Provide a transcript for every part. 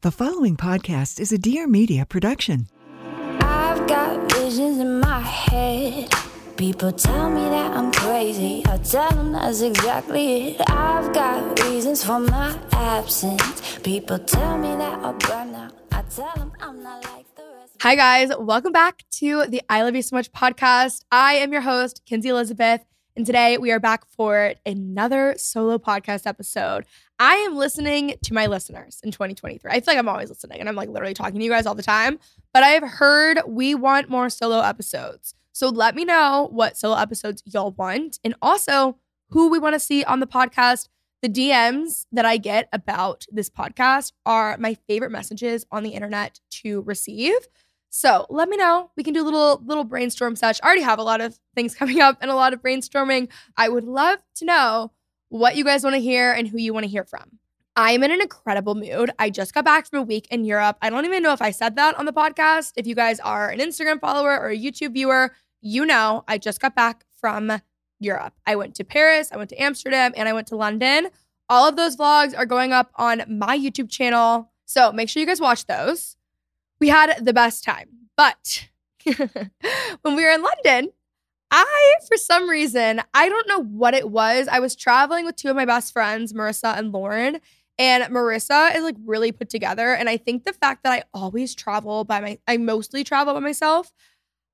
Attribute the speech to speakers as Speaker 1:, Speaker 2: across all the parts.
Speaker 1: The following podcast is a Dear Media production.
Speaker 2: I've got visions in my head. People tell me that I'm crazy. I tell them that's exactly it. I've got reasons for my absence. People tell me that I'll burn out. I tell them I'm not like the rest.
Speaker 3: Hi, guys. Welcome back to the I Love You So Much podcast. I am your host, Kenzie Elizabeth, and today we are back for another solo podcast episode. I am listening to my listeners in 2023. I feel like I'm always listening and I'm like literally talking to you guys all the time, but I have heard we want more solo episodes. So let me know what solo episodes y'all want and also who we want to see on the podcast. The DMs that I get about this podcast are my favorite messages on the internet to receive. So let me know. We can do a little little brainstorm sesh. I already have a lot of things coming up and a lot of brainstorming. I would love to know what you guys want to hear and who you want to hear from. I am in an incredible mood. I just got back from a week in Europe. I don't even know if I said that on the podcast. If you guys are an Instagram follower or a YouTube viewer, you know I just got back from Europe. I went to Paris, I went to Amsterdam, and I went to London. All of those vlogs are going up on my YouTube channel. So make sure you guys watch those. We had the best time. But when we were in London, I, for some reason, I don't know what it was. I was traveling with two of my best friends, Marissa and Lauren. And Marissa is like really put together. And I think the fact that I always travel by my, I mostly travel by myself,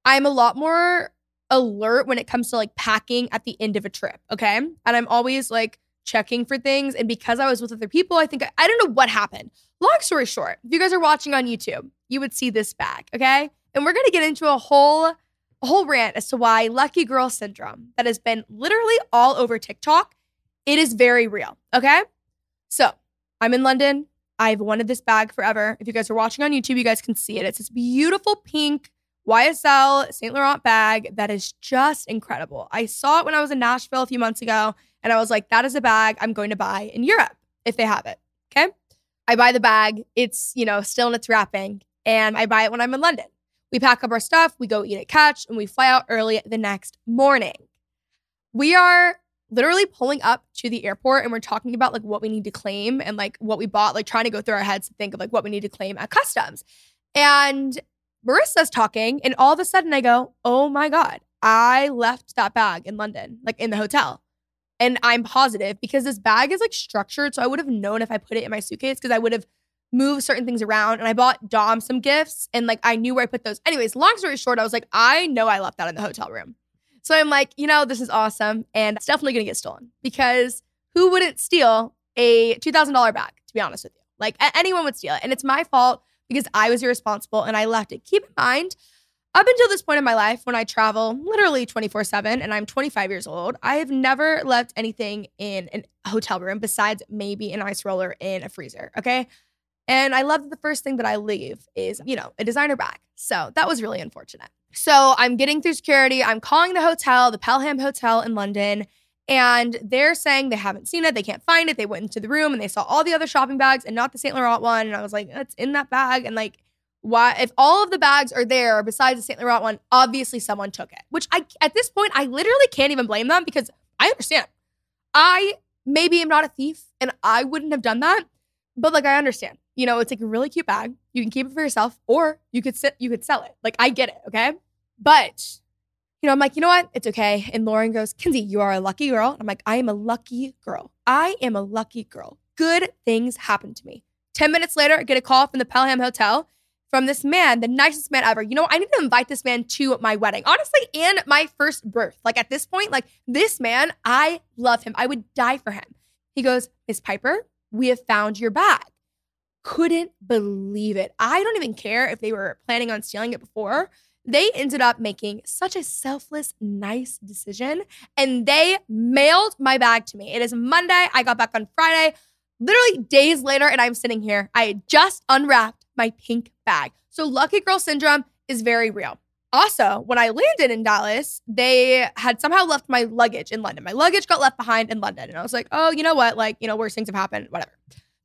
Speaker 3: I'm a lot more alert when it comes to like packing at the end of a trip. Okay. And I'm always like checking for things. And because I was with other people, I think, I, I don't know what happened. Long story short, if you guys are watching on YouTube, you would see this bag. Okay. And we're going to get into a whole a whole rant as to why lucky girl syndrome that has been literally all over TikTok, it is very real. Okay. So I'm in London. I've wanted this bag forever. If you guys are watching on YouTube, you guys can see it. It's this beautiful pink YSL St. Laurent bag that is just incredible. I saw it when I was in Nashville a few months ago, and I was like, that is a bag I'm going to buy in Europe if they have it. Okay. I buy the bag. It's, you know, still in its wrapping, and I buy it when I'm in London. We pack up our stuff, we go eat at Catch, and we fly out early the next morning. We are literally pulling up to the airport and we're talking about like what we need to claim and like what we bought, like trying to go through our heads to think of like what we need to claim at customs. And Marissa's talking, and all of a sudden I go, Oh my God, I left that bag in London, like in the hotel. And I'm positive because this bag is like structured. So I would have known if I put it in my suitcase because I would have move certain things around. And I bought Dom some gifts and like I knew where I put those. Anyways, long story short, I was like, I know I left that in the hotel room. So I'm like, you know, this is awesome. And it's definitely gonna get stolen because who wouldn't steal a $2,000 bag, to be honest with you? Like anyone would steal it. And it's my fault because I was irresponsible and I left it. Keep in mind, up until this point in my life, when I travel literally 24 7 and I'm 25 years old, I have never left anything in a hotel room besides maybe an ice roller in a freezer. Okay. And I love that the first thing that I leave is, you know, a designer bag. So that was really unfortunate. So I'm getting through security. I'm calling the hotel, the Pelham Hotel in London, and they're saying they haven't seen it. They can't find it. They went into the room and they saw all the other shopping bags and not the St. Laurent one. And I was like, it's in that bag. And like, why, if all of the bags are there besides the St. Laurent one, obviously someone took it, which I, at this point, I literally can't even blame them because I understand. I maybe am not a thief and I wouldn't have done that, but like, I understand you know, it's like a really cute bag. You can keep it for yourself, or you could sit, you could sell it. Like I get it, okay? But you know, I'm like, you know what? It's okay. And Lauren goes, Kenzie, you are a lucky girl. I'm like, I am a lucky girl. I am a lucky girl. Good things happen to me. 10 minutes later, I get a call from the Pelham Hotel from this man, the nicest man ever. You know, I need to invite this man to my wedding, honestly, and my first birth. Like at this point, like this man, I love him. I would die for him. He goes, Miss Piper, we have found your bag. Couldn't believe it. I don't even care if they were planning on stealing it before. They ended up making such a selfless, nice decision and they mailed my bag to me. It is Monday. I got back on Friday, literally days later, and I'm sitting here. I just unwrapped my pink bag. So, lucky girl syndrome is very real. Also, when I landed in Dallas, they had somehow left my luggage in London. My luggage got left behind in London. And I was like, oh, you know what? Like, you know, worse things have happened, whatever.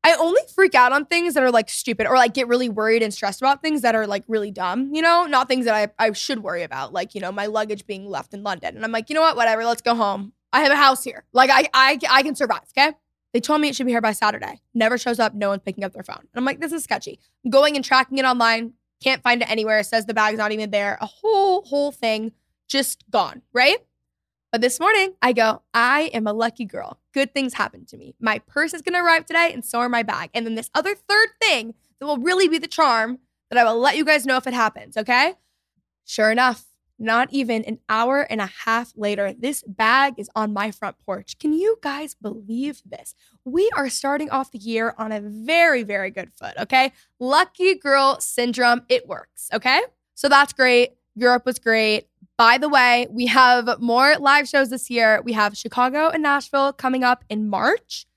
Speaker 3: I only freak out on things that are like stupid or like get really worried and stressed about things that are like really dumb, you know, not things that I, I should worry about, like, you know, my luggage being left in London. And I'm like, you know what, whatever, let's go home. I have a house here. Like, I, I, I can survive, okay? They told me it should be here by Saturday. Never shows up. No one's picking up their phone. And I'm like, this is sketchy. Going and tracking it online. Can't find it anywhere. It says the bag's not even there. A whole, whole thing just gone, right? But this morning, I go, I am a lucky girl. Good things happen to me. My purse is going to arrive today, and so are my bag. And then this other third thing that will really be the charm that I will let you guys know if it happens, okay? Sure enough, not even an hour and a half later, this bag is on my front porch. Can you guys believe this? We are starting off the year on a very, very good foot, okay? Lucky girl syndrome, it works, okay? So that's great. Europe was great. By the way, we have more live shows this year. We have Chicago and Nashville coming up in March.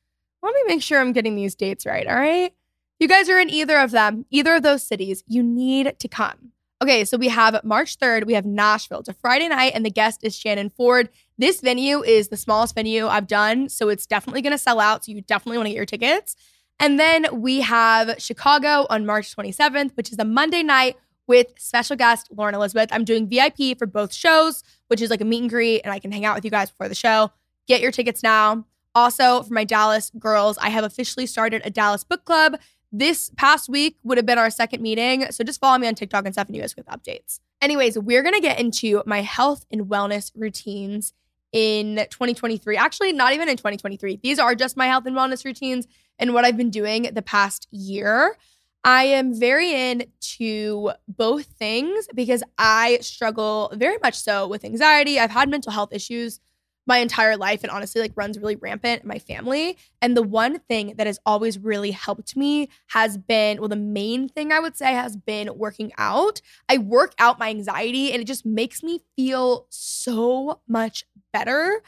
Speaker 3: Let me make sure I'm getting these dates right, all right? You guys are in either of them, either of those cities, you need to come. Okay, so we have March 3rd, we have Nashville. It's a Friday night, and the guest is Shannon Ford. This venue is the smallest venue I've done, so it's definitely gonna sell out. So you definitely wanna get your tickets. And then we have Chicago on March 27th, which is a Monday night with special guest Lauren Elizabeth. I'm doing VIP for both shows, which is like a meet and greet, and I can hang out with you guys before the show. Get your tickets now. Also, for my Dallas girls, I have officially started a Dallas book club. This past week would have been our second meeting. So just follow me on TikTok and stuff and you guys with updates. Anyways, we're going to get into my health and wellness routines in 2023. Actually, not even in 2023. These are just my health and wellness routines and what I've been doing the past year. I am very into both things because I struggle very much so with anxiety. I've had mental health issues my entire life and honestly like runs really rampant in my family. And the one thing that has always really helped me has been well, the main thing I would say has been working out. I work out my anxiety and it just makes me feel so much better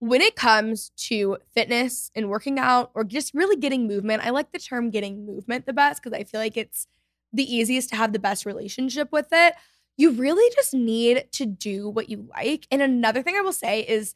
Speaker 3: when it comes to fitness and working out or just really getting movement, I like the term getting movement the best because I feel like it's the easiest to have the best relationship with it. You really just need to do what you like. And another thing I will say is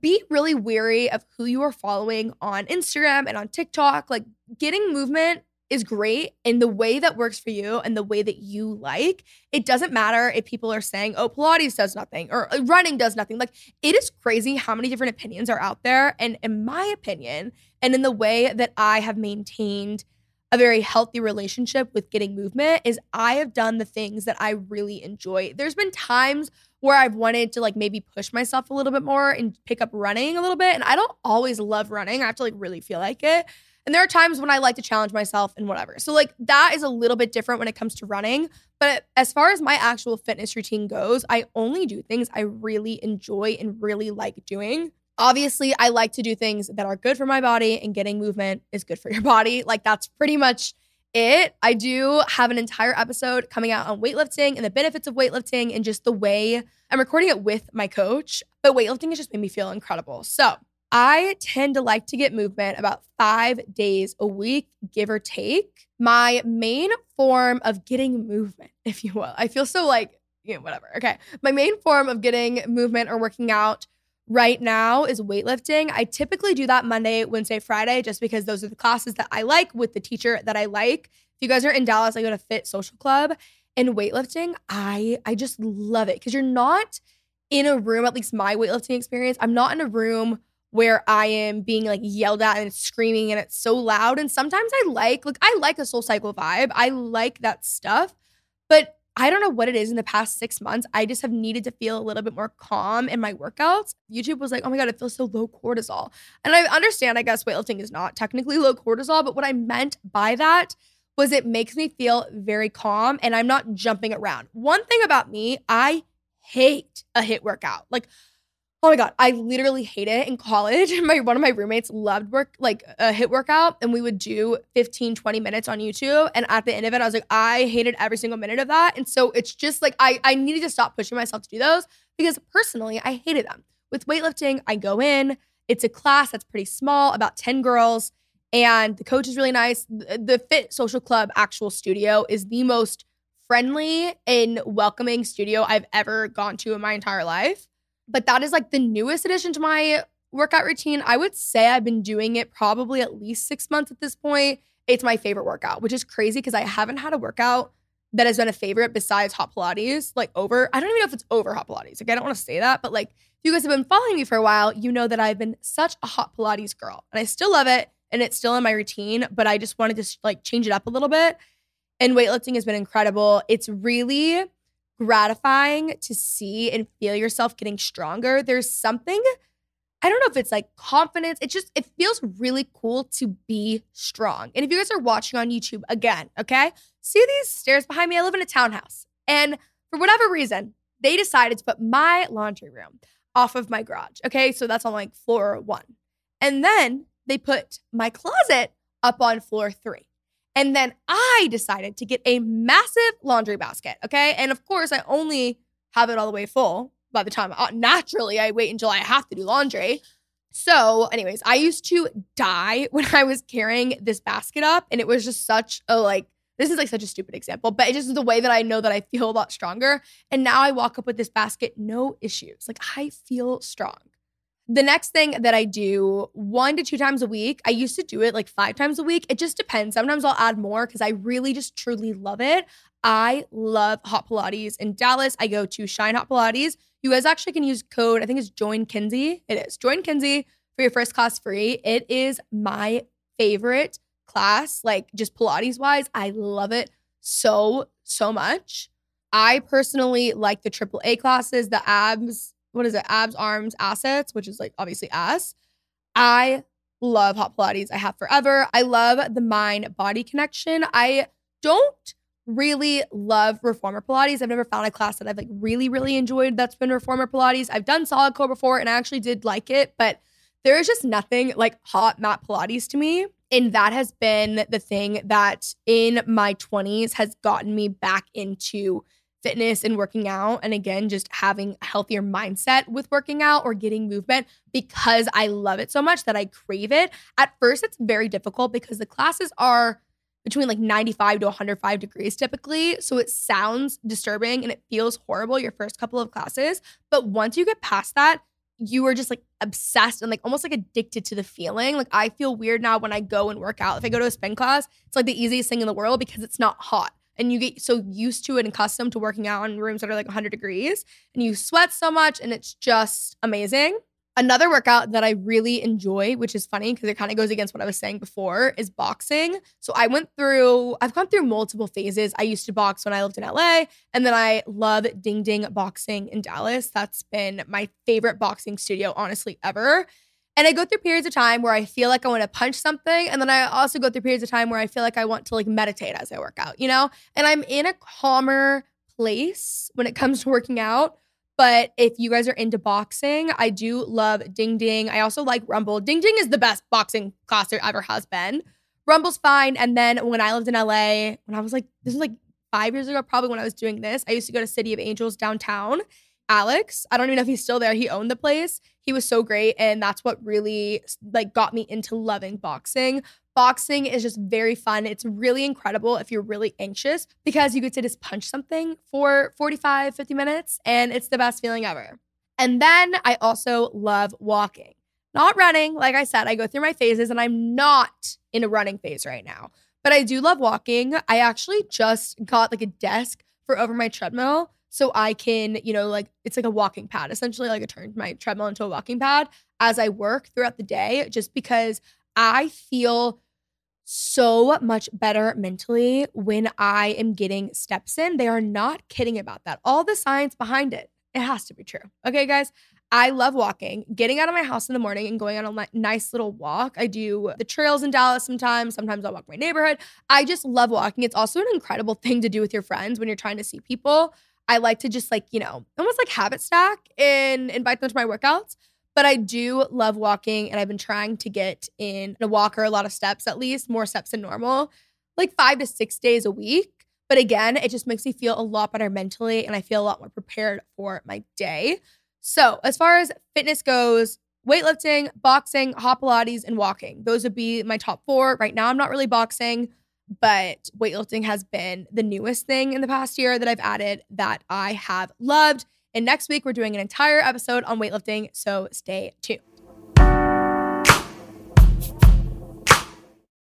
Speaker 3: be really wary of who you are following on Instagram and on TikTok. Like getting movement is great in the way that works for you and the way that you like. It doesn't matter if people are saying, oh, Pilates does nothing or uh, running does nothing. Like, it is crazy how many different opinions are out there. And in my opinion, and in the way that I have maintained a very healthy relationship with getting movement, is I have done the things that I really enjoy. There's been times where I've wanted to like maybe push myself a little bit more and pick up running a little bit. And I don't always love running. I have to like really feel like it. And there are times when I like to challenge myself and whatever. So, like, that is a little bit different when it comes to running. But as far as my actual fitness routine goes, I only do things I really enjoy and really like doing. Obviously, I like to do things that are good for my body, and getting movement is good for your body. Like, that's pretty much it. I do have an entire episode coming out on weightlifting and the benefits of weightlifting and just the way I'm recording it with my coach. But weightlifting has just made me feel incredible. So, I tend to like to get movement about five days a week, give or take. My main form of getting movement, if you will, I feel so like, you know, whatever. Okay. My main form of getting movement or working out right now is weightlifting. I typically do that Monday, Wednesday, Friday, just because those are the classes that I like with the teacher that I like. If you guys are in Dallas, I go to Fit Social Club and weightlifting. I I just love it because you're not in a room, at least my weightlifting experience, I'm not in a room where I am being like yelled at and screaming and it's so loud. And sometimes I like, like, I like a SoulCycle vibe. I like that stuff. But I don't know what it is in the past six months. I just have needed to feel a little bit more calm in my workouts. YouTube was like, oh my God, it feels so low cortisol. And I understand, I guess weightlifting is not technically low cortisol, but what I meant by that was it makes me feel very calm and I'm not jumping around. One thing about me, I hate a HIIT workout. Like, Oh my god, I literally hate it in college. My one of my roommates loved work like a HIIT workout and we would do 15 20 minutes on YouTube and at the end of it I was like I hated every single minute of that. And so it's just like I I needed to stop pushing myself to do those because personally I hated them. With weightlifting, I go in, it's a class that's pretty small, about 10 girls, and the coach is really nice. The Fit Social Club actual studio is the most friendly and welcoming studio I've ever gone to in my entire life but that is like the newest addition to my workout routine. I would say I've been doing it probably at least six months at this point. It's my favorite workout, which is crazy because I haven't had a workout that has been a favorite besides hot Pilates, like over. I don't even know if it's over hot Pilates. Like, I don't want to say that, but like, if you guys have been following me for a while, you know that I've been such a hot Pilates girl and I still love it and it's still in my routine, but I just wanted to like change it up a little bit. And weightlifting has been incredible. It's really gratifying to see and feel yourself getting stronger. There's something, I don't know if it's like confidence. It just, it feels really cool to be strong. And if you guys are watching on YouTube again, okay, see these stairs behind me? I live in a townhouse. And for whatever reason, they decided to put my laundry room off of my garage. Okay, so that's on like floor one. And then they put my closet up on floor three. And then I decided to get a massive laundry basket. Okay. And of course, I only have it all the way full by the time uh, naturally I wait until I have to do laundry. So, anyways, I used to die when I was carrying this basket up. And it was just such a like, this is like such a stupid example, but it just is the way that I know that I feel a lot stronger. And now I walk up with this basket, no issues. Like I feel strong. The next thing that I do one to two times a week, I used to do it like five times a week. It just depends. Sometimes I'll add more because I really just truly love it. I love Hot Pilates in Dallas. I go to Shine Hot Pilates. You guys actually can use code, I think it's Join Kenzie. It is Join Kenzie for your first class free. It is my favorite class, like just Pilates wise. I love it so, so much. I personally like the triple A classes, the abs what is it? Abs, arms, assets, which is like obviously ass. I love hot Pilates. I have forever. I love the mind body connection. I don't really love reformer Pilates. I've never found a class that I've like really, really enjoyed that's been reformer Pilates. I've done solid core before and I actually did like it, but there is just nothing like hot mat Pilates to me. And that has been the thing that in my 20s has gotten me back into fitness and working out and again just having a healthier mindset with working out or getting movement because I love it so much that I crave it. At first it's very difficult because the classes are between like 95 to 105 degrees typically. So it sounds disturbing and it feels horrible your first couple of classes, but once you get past that, you are just like obsessed and like almost like addicted to the feeling. Like I feel weird now when I go and work out. If I go to a spin class, it's like the easiest thing in the world because it's not hot and you get so used to it and accustomed to working out in rooms that are like 100 degrees and you sweat so much and it's just amazing. Another workout that I really enjoy, which is funny because it kind of goes against what I was saying before, is boxing. So I went through, I've gone through multiple phases. I used to box when I lived in LA, and then I love Ding Ding Boxing in Dallas. That's been my favorite boxing studio, honestly, ever. And I go through periods of time where I feel like I want to punch something. And then I also go through periods of time where I feel like I want to like meditate as I work out, you know? And I'm in a calmer place when it comes to working out. But if you guys are into boxing, I do love Ding Ding. I also like Rumble. Ding Ding is the best boxing class there ever has been. Rumble's fine. And then when I lived in LA, when I was like, this was like five years ago, probably when I was doing this, I used to go to City of Angels downtown. Alex, I don't even know if he's still there. He owned the place. He was so great and that's what really like got me into loving boxing. Boxing is just very fun. It's really incredible if you're really anxious because you get to just punch something for 45, 50 minutes and it's the best feeling ever. And then I also love walking. Not running, like I said, I go through my phases and I'm not in a running phase right now. But I do love walking. I actually just got like a desk for over my treadmill so I can, you know, like it's like a walking pad, essentially like I turned my treadmill into a walking pad as I work throughout the day, just because I feel so much better mentally when I am getting steps in. They are not kidding about that. All the science behind it, it has to be true. Okay, guys. I love walking, getting out of my house in the morning and going on a nice little walk. I do the trails in Dallas sometimes. Sometimes I'll walk my neighborhood. I just love walking. It's also an incredible thing to do with your friends when you're trying to see people. I like to just like, you know, almost like habit stack and invite them to my workouts. But I do love walking and I've been trying to get in a walker a lot of steps at least, more steps than normal, like five to six days a week. But again, it just makes me feel a lot better mentally and I feel a lot more prepared for my day. So, as far as fitness goes, weightlifting, boxing, hot Pilates, and walking. Those would be my top four. Right now, I'm not really boxing, but weightlifting has been the newest thing in the past year that I've added that I have loved. And next week, we're doing an entire episode on weightlifting. So, stay tuned.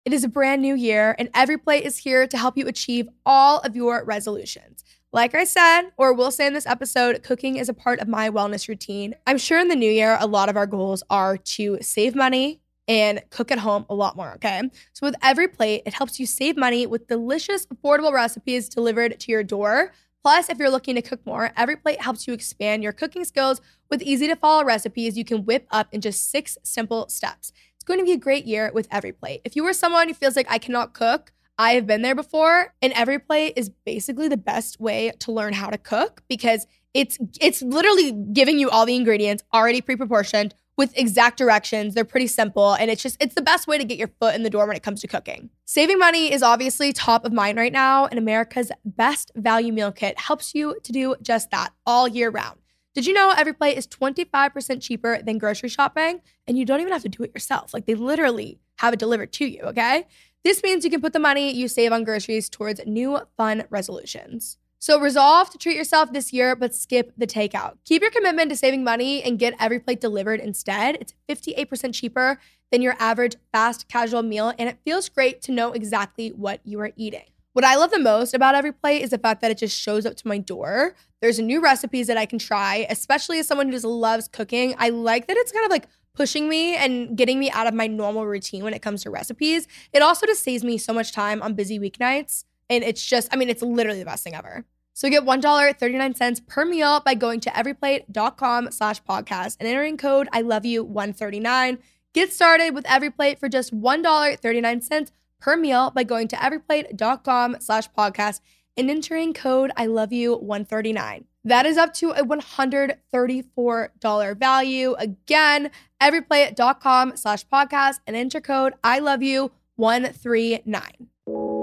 Speaker 3: It is a brand new year, and EveryPlate is here to help you achieve all of your resolutions. Like I said, or will say in this episode, cooking is a part of my wellness routine. I'm sure in the new year, a lot of our goals are to save money and cook at home a lot more, okay? So with EveryPlate, it helps you save money with delicious, affordable recipes delivered to your door. Plus, if you're looking to cook more, EveryPlate helps you expand your cooking skills with easy to follow recipes you can whip up in just six simple steps. It's going to be a great year with EveryPlate. If you are someone who feels like I cannot cook, I have been there before, and EveryPlate is basically the best way to learn how to cook because it's it's literally giving you all the ingredients already pre-proportioned with exact directions. They're pretty simple and it's just it's the best way to get your foot in the door when it comes to cooking. Saving money is obviously top of mind right now, and America's best value meal kit helps you to do just that all year round. Did you know EveryPlate is 25% cheaper than grocery shopping and you don't even have to do it yourself. Like they literally have it delivered to you, okay? This means you can put the money you save on groceries towards new fun resolutions. So resolve to treat yourself this year, but skip the takeout. Keep your commitment to saving money and get EveryPlate delivered instead. It's 58% cheaper than your average fast casual meal, and it feels great to know exactly what you are eating. What I love the most about EveryPlate is the fact that it just shows up to my door. There's new recipes that I can try, especially as someone who just loves cooking. I like that it's kind of like pushing me and getting me out of my normal routine when it comes to recipes. It also just saves me so much time on busy weeknights. And it's just, I mean, it's literally the best thing ever. So get $1.39 per meal by going to everyplate.com slash podcast and entering code I love you 139. Get started with EveryPlate for just $1.39 per meal by going to everyplate.com slash podcast and entering code I love you 139. That is up to a $134 value. Again, everyplate.com slash podcast and enter code I love you 139.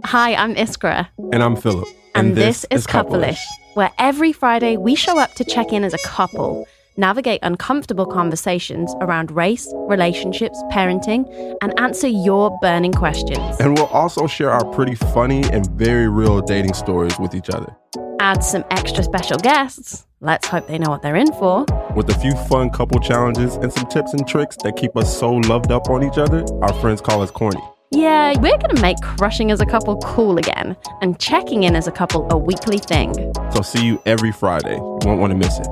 Speaker 4: Hi, I'm Iskra.
Speaker 5: And I'm Philip.
Speaker 4: And, and this, this, is Couplish, where every Friday we show up to check in as a couple, navigate uncomfortable conversations around race, relationships, parenting, and answer your burning questions.
Speaker 5: And we'll also share our pretty funny and very real dating stories with each other
Speaker 4: add some extra special guests. Let's hope they know what they're in for.
Speaker 5: With a few fun couple challenges and some tips and tricks that keep us so loved up on each other, our friends call us corny.
Speaker 4: Yeah, we're going to make crushing as a couple cool again and checking in as a couple a weekly thing.
Speaker 5: So see you every Friday. You won't want to miss it.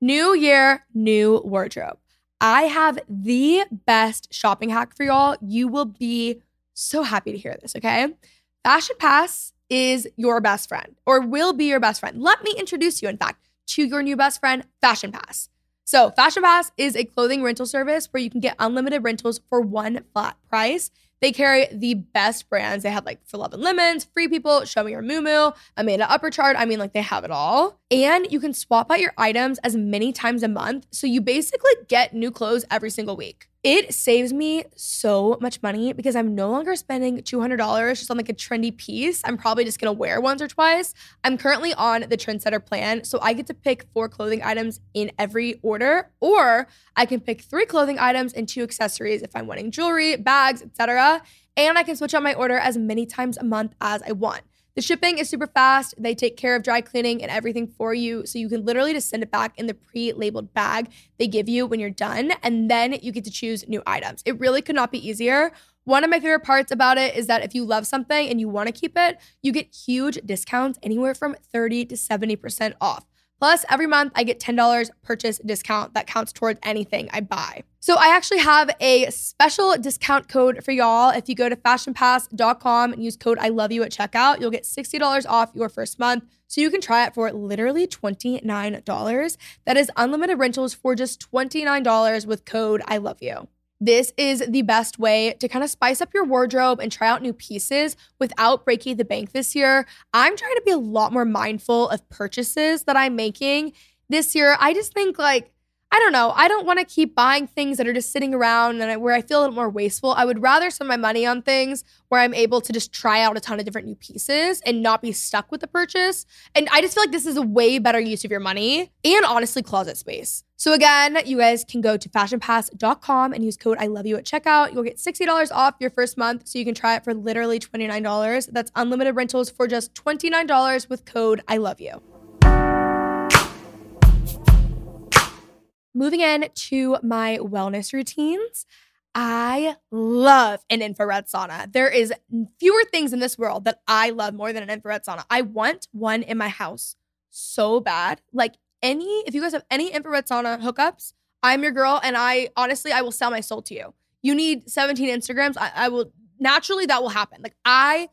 Speaker 3: New year, new wardrobe. I have the best shopping hack for y'all. You will be so happy to hear this, okay? Fashion Pass is your best friend or will be your best friend. Let me introduce you, in fact, to your new best friend, Fashion Pass. So, Fashion Pass is a clothing rental service where you can get unlimited rentals for one flat price. They carry the best brands. They have like For Love and Lemons, Free People, Show Me Your Mumu, Amanda Uprichard. I mean, like they have it all. And you can swap out your items as many times a month. So you basically get new clothes every single week. It saves me so much money because I'm no longer spending $200 just on like a trendy piece. I'm probably just gonna wear once or twice. I'm currently on the Trendsetter plan, so I get to pick four clothing items in every order, or I can pick three clothing items and two accessories if I'm wanting jewelry, bags, etc. And I can switch out my order as many times a month as I want. The shipping is super fast. They take care of dry cleaning and everything for you. So you can literally just send it back in the pre labeled bag they give you when you're done. And then you get to choose new items. It really could not be easier. One of my favorite parts about it is that if you love something and you want to keep it, you get huge discounts anywhere from 30 to 70% off. Plus, every month I get $10 purchase discount that counts towards anything I buy. So I actually have a special discount code for y'all. If you go to fashionpass.com and use code I love you at checkout, you'll get $60 off your first month. So you can try it for literally $29. That is unlimited rentals for just $29 with code I love you. This is the best way to kind of spice up your wardrobe and try out new pieces without breaking the bank this year. I'm trying to be a lot more mindful of purchases that I'm making this year. I just think like I don't know. I don't want to keep buying things that are just sitting around and where I feel a little more wasteful. I would rather spend my money on things where I'm able to just try out a ton of different new pieces and not be stuck with the purchase. And I just feel like this is a way better use of your money and honestly closet space. So again, you guys can go to fashionpass.com and use code I love you at checkout. You'll get $60 off your first month so you can try it for literally $29. That's unlimited rentals for just $29 with code I love you. Moving in to my wellness routines. I love an infrared sauna. There is fewer things in this world that I love more than an infrared sauna. I want one in my house so bad. Like any, if you guys have any infrared sauna hookups, I'm your girl. And I honestly, I will sell my soul to you. You need 17 Instagrams. I, I will naturally that will happen. Like I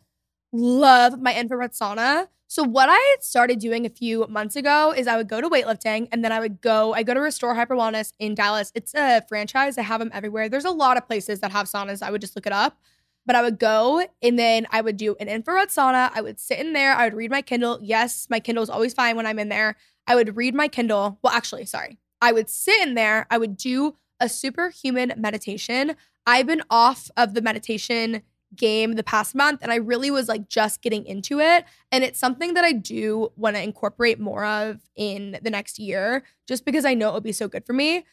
Speaker 3: love my infrared sauna. So what I started doing a few months ago is I would go to weightlifting and then I would go, I go to Restore Hyper Wellness in Dallas. It's a franchise. I have them everywhere. There's a lot of places that have saunas. I would just look it up. But I would go and then I would do an infrared sauna. I would sit in there. I would read my Kindle. Yes, my Kindle is always fine when I'm in there. I would read my Kindle. Well, actually, sorry. I would sit in there. I would do a superhuman meditation. I've been off of the meditation game the past month and I really was like just getting into it. And it's something that I do want to incorporate more of in the next year just because I know it would be so good for me.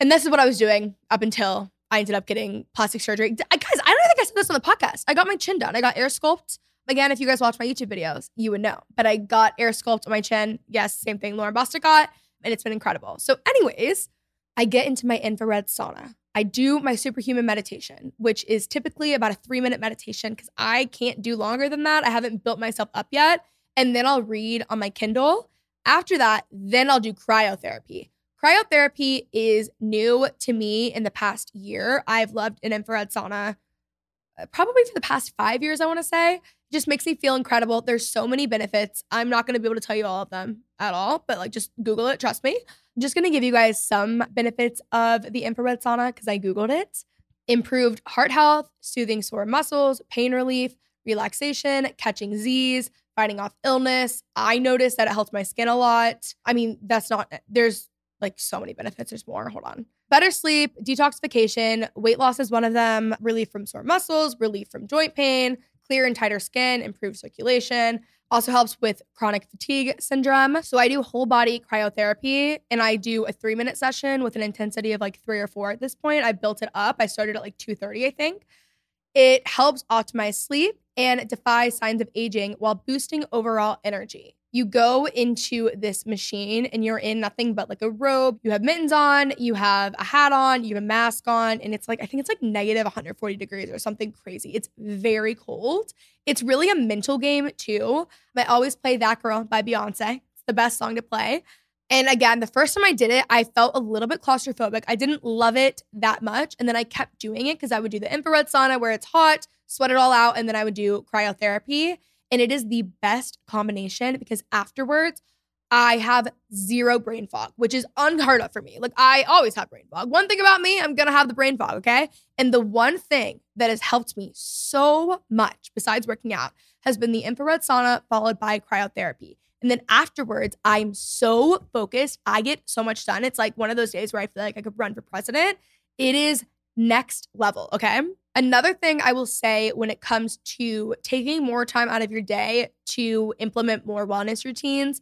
Speaker 3: And this is what I was doing up until I ended up getting plastic surgery. Guys, I don't think I said this on the podcast. I got my chin done. I got air sculpt. Again, if you guys watch my YouTube videos, you would know. But I got air sculpt on my chin. Yes, same thing Lauren Bosta got. And it's been incredible. So, anyways, I get into my infrared sauna. I do my superhuman meditation, which is typically about a three minute meditation because I can't do longer than that. I haven't built myself up yet. And then I'll read on my Kindle. After that, then I'll do cryotherapy. Cryotherapy is new to me in the past year. I've loved an infrared sauna uh, probably for the past five years, I want to say. Just makes me feel incredible. There's so many benefits. I'm not going to be able to tell you all of them at all, but like just Google it, trust me I'm just going to give you guys some benefits of the infrared sauna because I Googled it. Improved heart health, soothing sore muscles, pain relief, relaxation, catching Z's, fighting off illness. I noticed that it helped my skin a lot. I mean, that's not, there's like so many benefits. There's more. Hold on. Better sleep, detoxification, weight loss is one of them, relief from sore muscles, relief from joint pain, clear and tighter skin, improved circulation. Also helps with chronic fatigue syndrome. So I do whole body cryotherapy and I do a three minute session with an intensity of like three or four at this point. I built it up. I started at like 2:30, I think. It helps optimize sleep and defy signs of aging while boosting overall energy you go into this machine and you're in nothing but like a robe. You have mittens on, you have a hat on, you have a mask on, and it's like, I think it's like negative 140 degrees or something crazy. It's very cold. It's really a mental game too. I always play That Girl by Beyonce. It's the best song to play. And again, the first time I did it, I felt a little bit claustrophobic. I didn't love it that much. And then I kept doing it because I would do the infrared sauna where it's hot, sweat it all out, and then I would do cryotherapy. And it is the best combination because afterwards, I have zero brain fog, which is unheard of for me. Like, I always have brain fog. One thing about me, I'm gonna have the brain fog, okay? And the one thing that has helped me so much, besides working out, has been the infrared sauna followed by cryotherapy. And then afterwards, I'm so focused. I get so much done. It's like one of those days where I feel like I could run for president. It is next level, okay? Another thing I will say when it comes to taking more time out of your day to implement more wellness routines,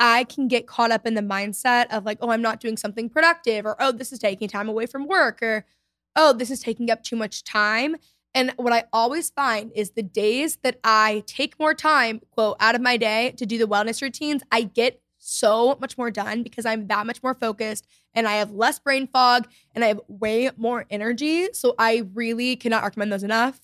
Speaker 3: I can get caught up in the mindset of like, oh, I'm not doing something productive, or oh, this is taking time away from work, or oh, this is taking up too much time. And what I always find is the days that I take more time, quote, out of my day to do the wellness routines, I get so much more done because I'm that much more focused and I have less brain fog and I have way more energy. So I really cannot recommend those enough.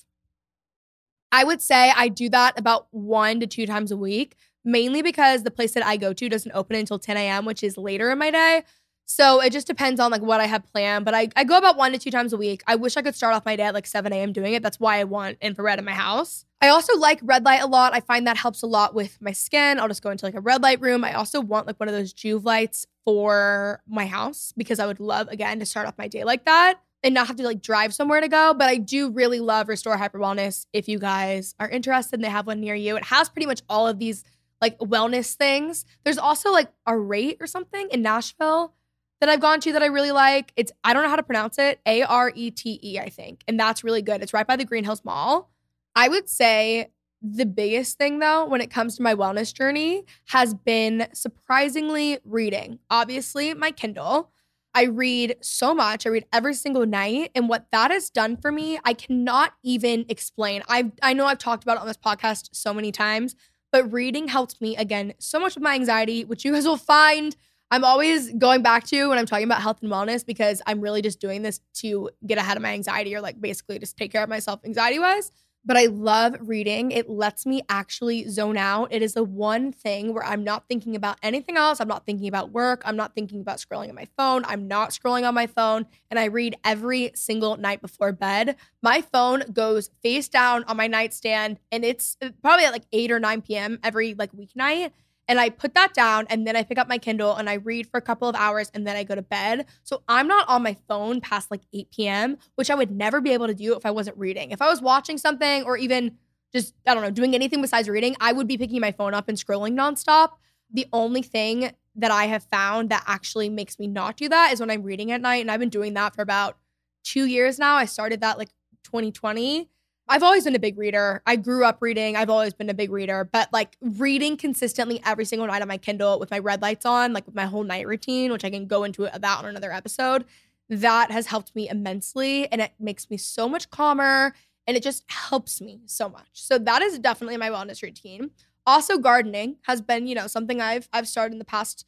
Speaker 3: I would say I do that about one to two times a week. mainly because the place that I go to doesn't open until 10 a.m., which is later in my day. So it just depends on like what I have planned. But I, I go about one to two times a week. I wish I could start off my day at like 7 a.m. doing it. That's why I want infrared in my house. I also like red light a lot. I find that helps a lot with my skin. I'll just go into like a red light room. I also want like one of those Joovv lights for my house because I would love again to start off my day like that and not have to like drive somewhere to go. But I do really love Restore Hyper Wellness. If you guys are interested and they have one near you, it has pretty much all of these like wellness things. There's also like a rate or something in Nashville that I've gone to that I really like. It's I don't know how to pronounce it. A R E T E, I think. And that's really good. It's right by the Green Hills Mall. I would say the biggest thing though when it comes to my wellness journey has been surprisingly reading. Obviously, my Kindle. I read so much. I read every single night and what that has done for me, I cannot even explain. I I know I've talked about it on this podcast so many times, but reading helped me again so much with my anxiety, which you guys will find I'm always going back to when I'm talking about health and wellness because I'm really just doing this to get ahead of my anxiety or like basically just take care of myself anxiety wise. But I love reading. It lets me actually zone out. It is the one thing where I'm not thinking about anything else. I'm not thinking about work. I'm not thinking about scrolling on my phone. I'm not scrolling on my phone. And I read every single night before bed. My phone goes face down on my nightstand and it's uh, probably at like 8 or 9 p.m. every like weeknight and I put that down and then I pick up my Kindle and I read for a couple of hours and then I go to bed. So I'm not on my phone past like 8 p.m., which I would never be able to do if I wasn't reading. If I was watching something or even just, I don't know, doing anything besides reading, I would be picking my phone up and scrolling nonstop. The only thing that I have found that actually makes me not do that is when I'm reading at night. And I've been doing that for about two years now. I started that like 2020 I've always been a big reader. I grew up reading. I've always been a big reader, but like reading consistently every single night on my Kindle with my red lights on, like with my whole night routine, which I can go into that on another episode, that has helped me immensely and it makes me so much calmer and it just helps me so much. So that is definitely my wellness routine. Also gardening has been, you know, something I've I've started in the past,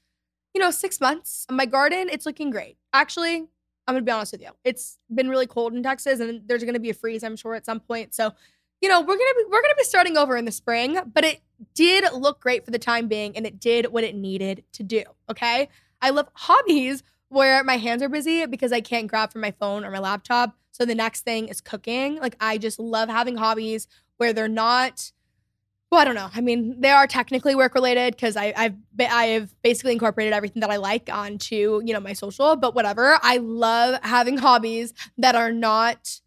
Speaker 3: you know, 6 months. My garden, it's looking great. Actually, I'm gonna be honest with you. It's been really cold in Texas, and there's gonna be a freeze, I'm sure, at some point. So, you know, we're gonna be we're gonna be starting over in the spring, but it did look great for the time being, and it did what it needed to do. Okay. I love hobbies where my hands are busy because I can't grab from my phone or my laptop. So the next thing is cooking. Like I just love having hobbies where they're not well, I don't know. I mean, they are technically work related because I've I've basically incorporated everything that I like onto you know my social. But whatever, I love having hobbies that are not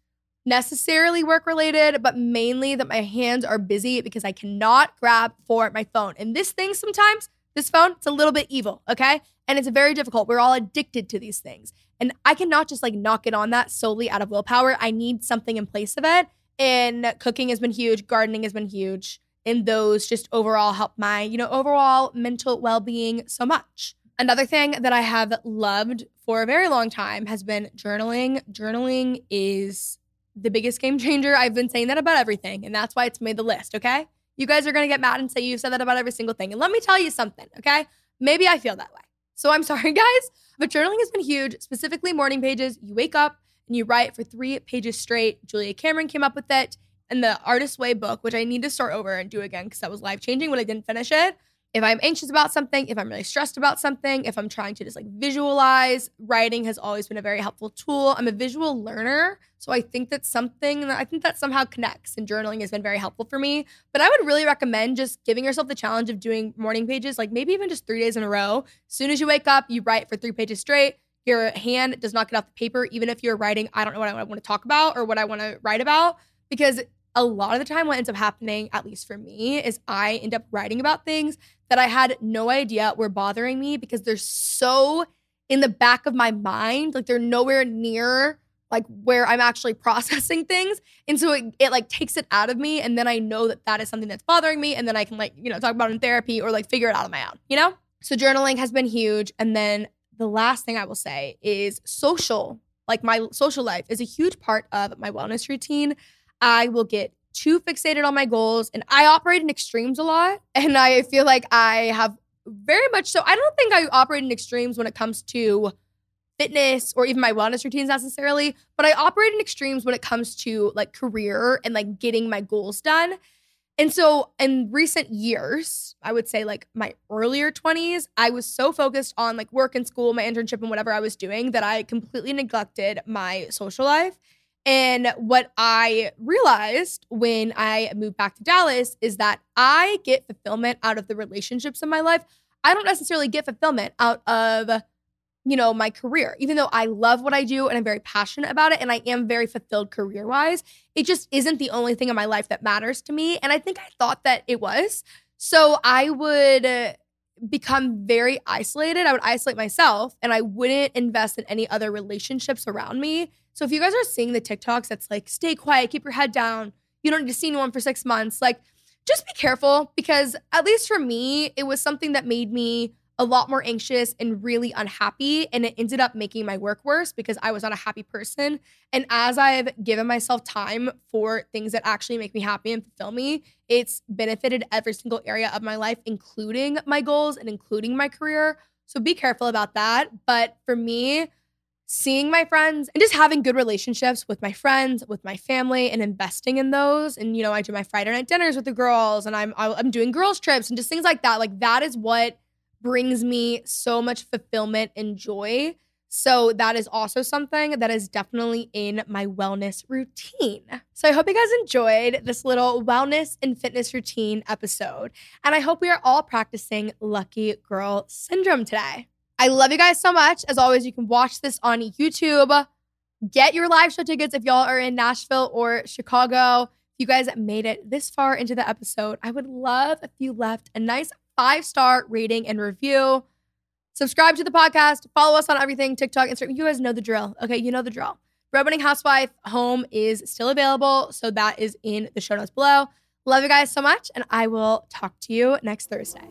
Speaker 3: necessarily work related, but mainly that my hands are busy because I cannot grab for my phone. And this thing sometimes, this phone, it's a little bit evil, okay? And it's very difficult. We're all addicted to these things. And I cannot just like knock it on that solely out of willpower. I need something in place of it. And cooking has been huge, gardening has been huge and those just overall help my, you know, overall mental well being so much. Another thing that I have loved for a very long time has been journaling. Journaling is the biggest game changer. I've been saying that about everything, and that's why it's made the list, okay? You guys are gonna get mad and say you said that about every single thing. And let me tell you something, okay? Maybe I feel that way. So I'm sorry, guys, but journaling has been huge, specifically morning pages. You wake up and you write for three pages straight. Julia Cameron came up with it and the Artist Way book, which I need to start over and do again because that was life changing when I didn't finish it. If I'm anxious about something, if I'm really stressed about something, if I'm trying to just like visualize, writing has always been a very helpful tool. I'm a visual learner. So I think that's something that I think that somehow connects and journaling has been very helpful for me. But I would really recommend just giving yourself the challenge of doing morning pages, like maybe even just three days in a row. As soon as you wake up, you write for three pages straight. Your hand does not get off the paper, even if you're writing, I don't know what I want to talk about or what I want to write about, because a lot of the time what ends up happening at least for me is i end up writing about things that i had no idea were bothering me because they're so in the back of my mind like they're nowhere near like where i'm actually processing things. And so it, it like takes it out of me and then i know that that is something that's bothering me and then i can like you know talk about in therapy or like figure it out on my own you know? So journaling has been huge and then the last thing i will say is social. Like my social life is a huge part of my wellness routine I will get too fixated on my goals and I operate in extremes a lot. And I feel like I have very much so. I don't think I operate in extremes when it comes to fitness or even my wellness routines necessarily, but I operate in extremes when it comes to like career and like getting my goals done. And so in recent years, I would say like my earlier 20s, I was so focused on like work and school, my internship and whatever I was doing that I completely neglected my social life. And what I realized when I moved back to Dallas is that I get fulfillment out of the relationships in my life. I don't necessarily get fulfillment out of you know, my career. Even though I love what I do and I'm very passionate about it and I am very fulfilled career wise, it just isn't the only thing in my life that matters to me. And I think I thought that it was. So I would uh, become very isolated. I would isolate myself and I wouldn't invest in any other relationships around me. So if you guys are seeing the TikToks that's like, stay quiet, keep your head down, you don't need to see anyone for six months, like, just be careful because at least for me, it was something that made me a lot more anxious and really unhappy. And it ended up making my work worse because I was not a happy person. And as I've given myself time for things that actually make me happy and fulfill me, it's benefited every single area of my life, including my goals and including my career. So be careful about that. But for me, seeing my friends and just having good relationships with my friends, with my family, and investing in those. And you know, I do my Friday night dinners with the girls, and I'm I'm doing girls trips and just things like that. Like that is what brings me so much fulfillment and joy. So that is also something that is definitely in my wellness routine. So I hope you guys enjoyed this little wellness and fitness routine episode. And I hope we are all practicing lucky girl syndrome today. I love you guys so much. As always, you can watch this on YouTube. Get your live show tickets if y'all are in Nashville or Chicago. If you guys made it this far into the episode, I would love if you left a nice five star rating and review. Subscribe to the podcast. Follow us on everything TikTok, Instagram. You guys know the drill. Okay, you know the drill. Bread Winning Housewife home is still available. So that is in the show notes below. Love you guys so much. And I will talk to you next Thursday.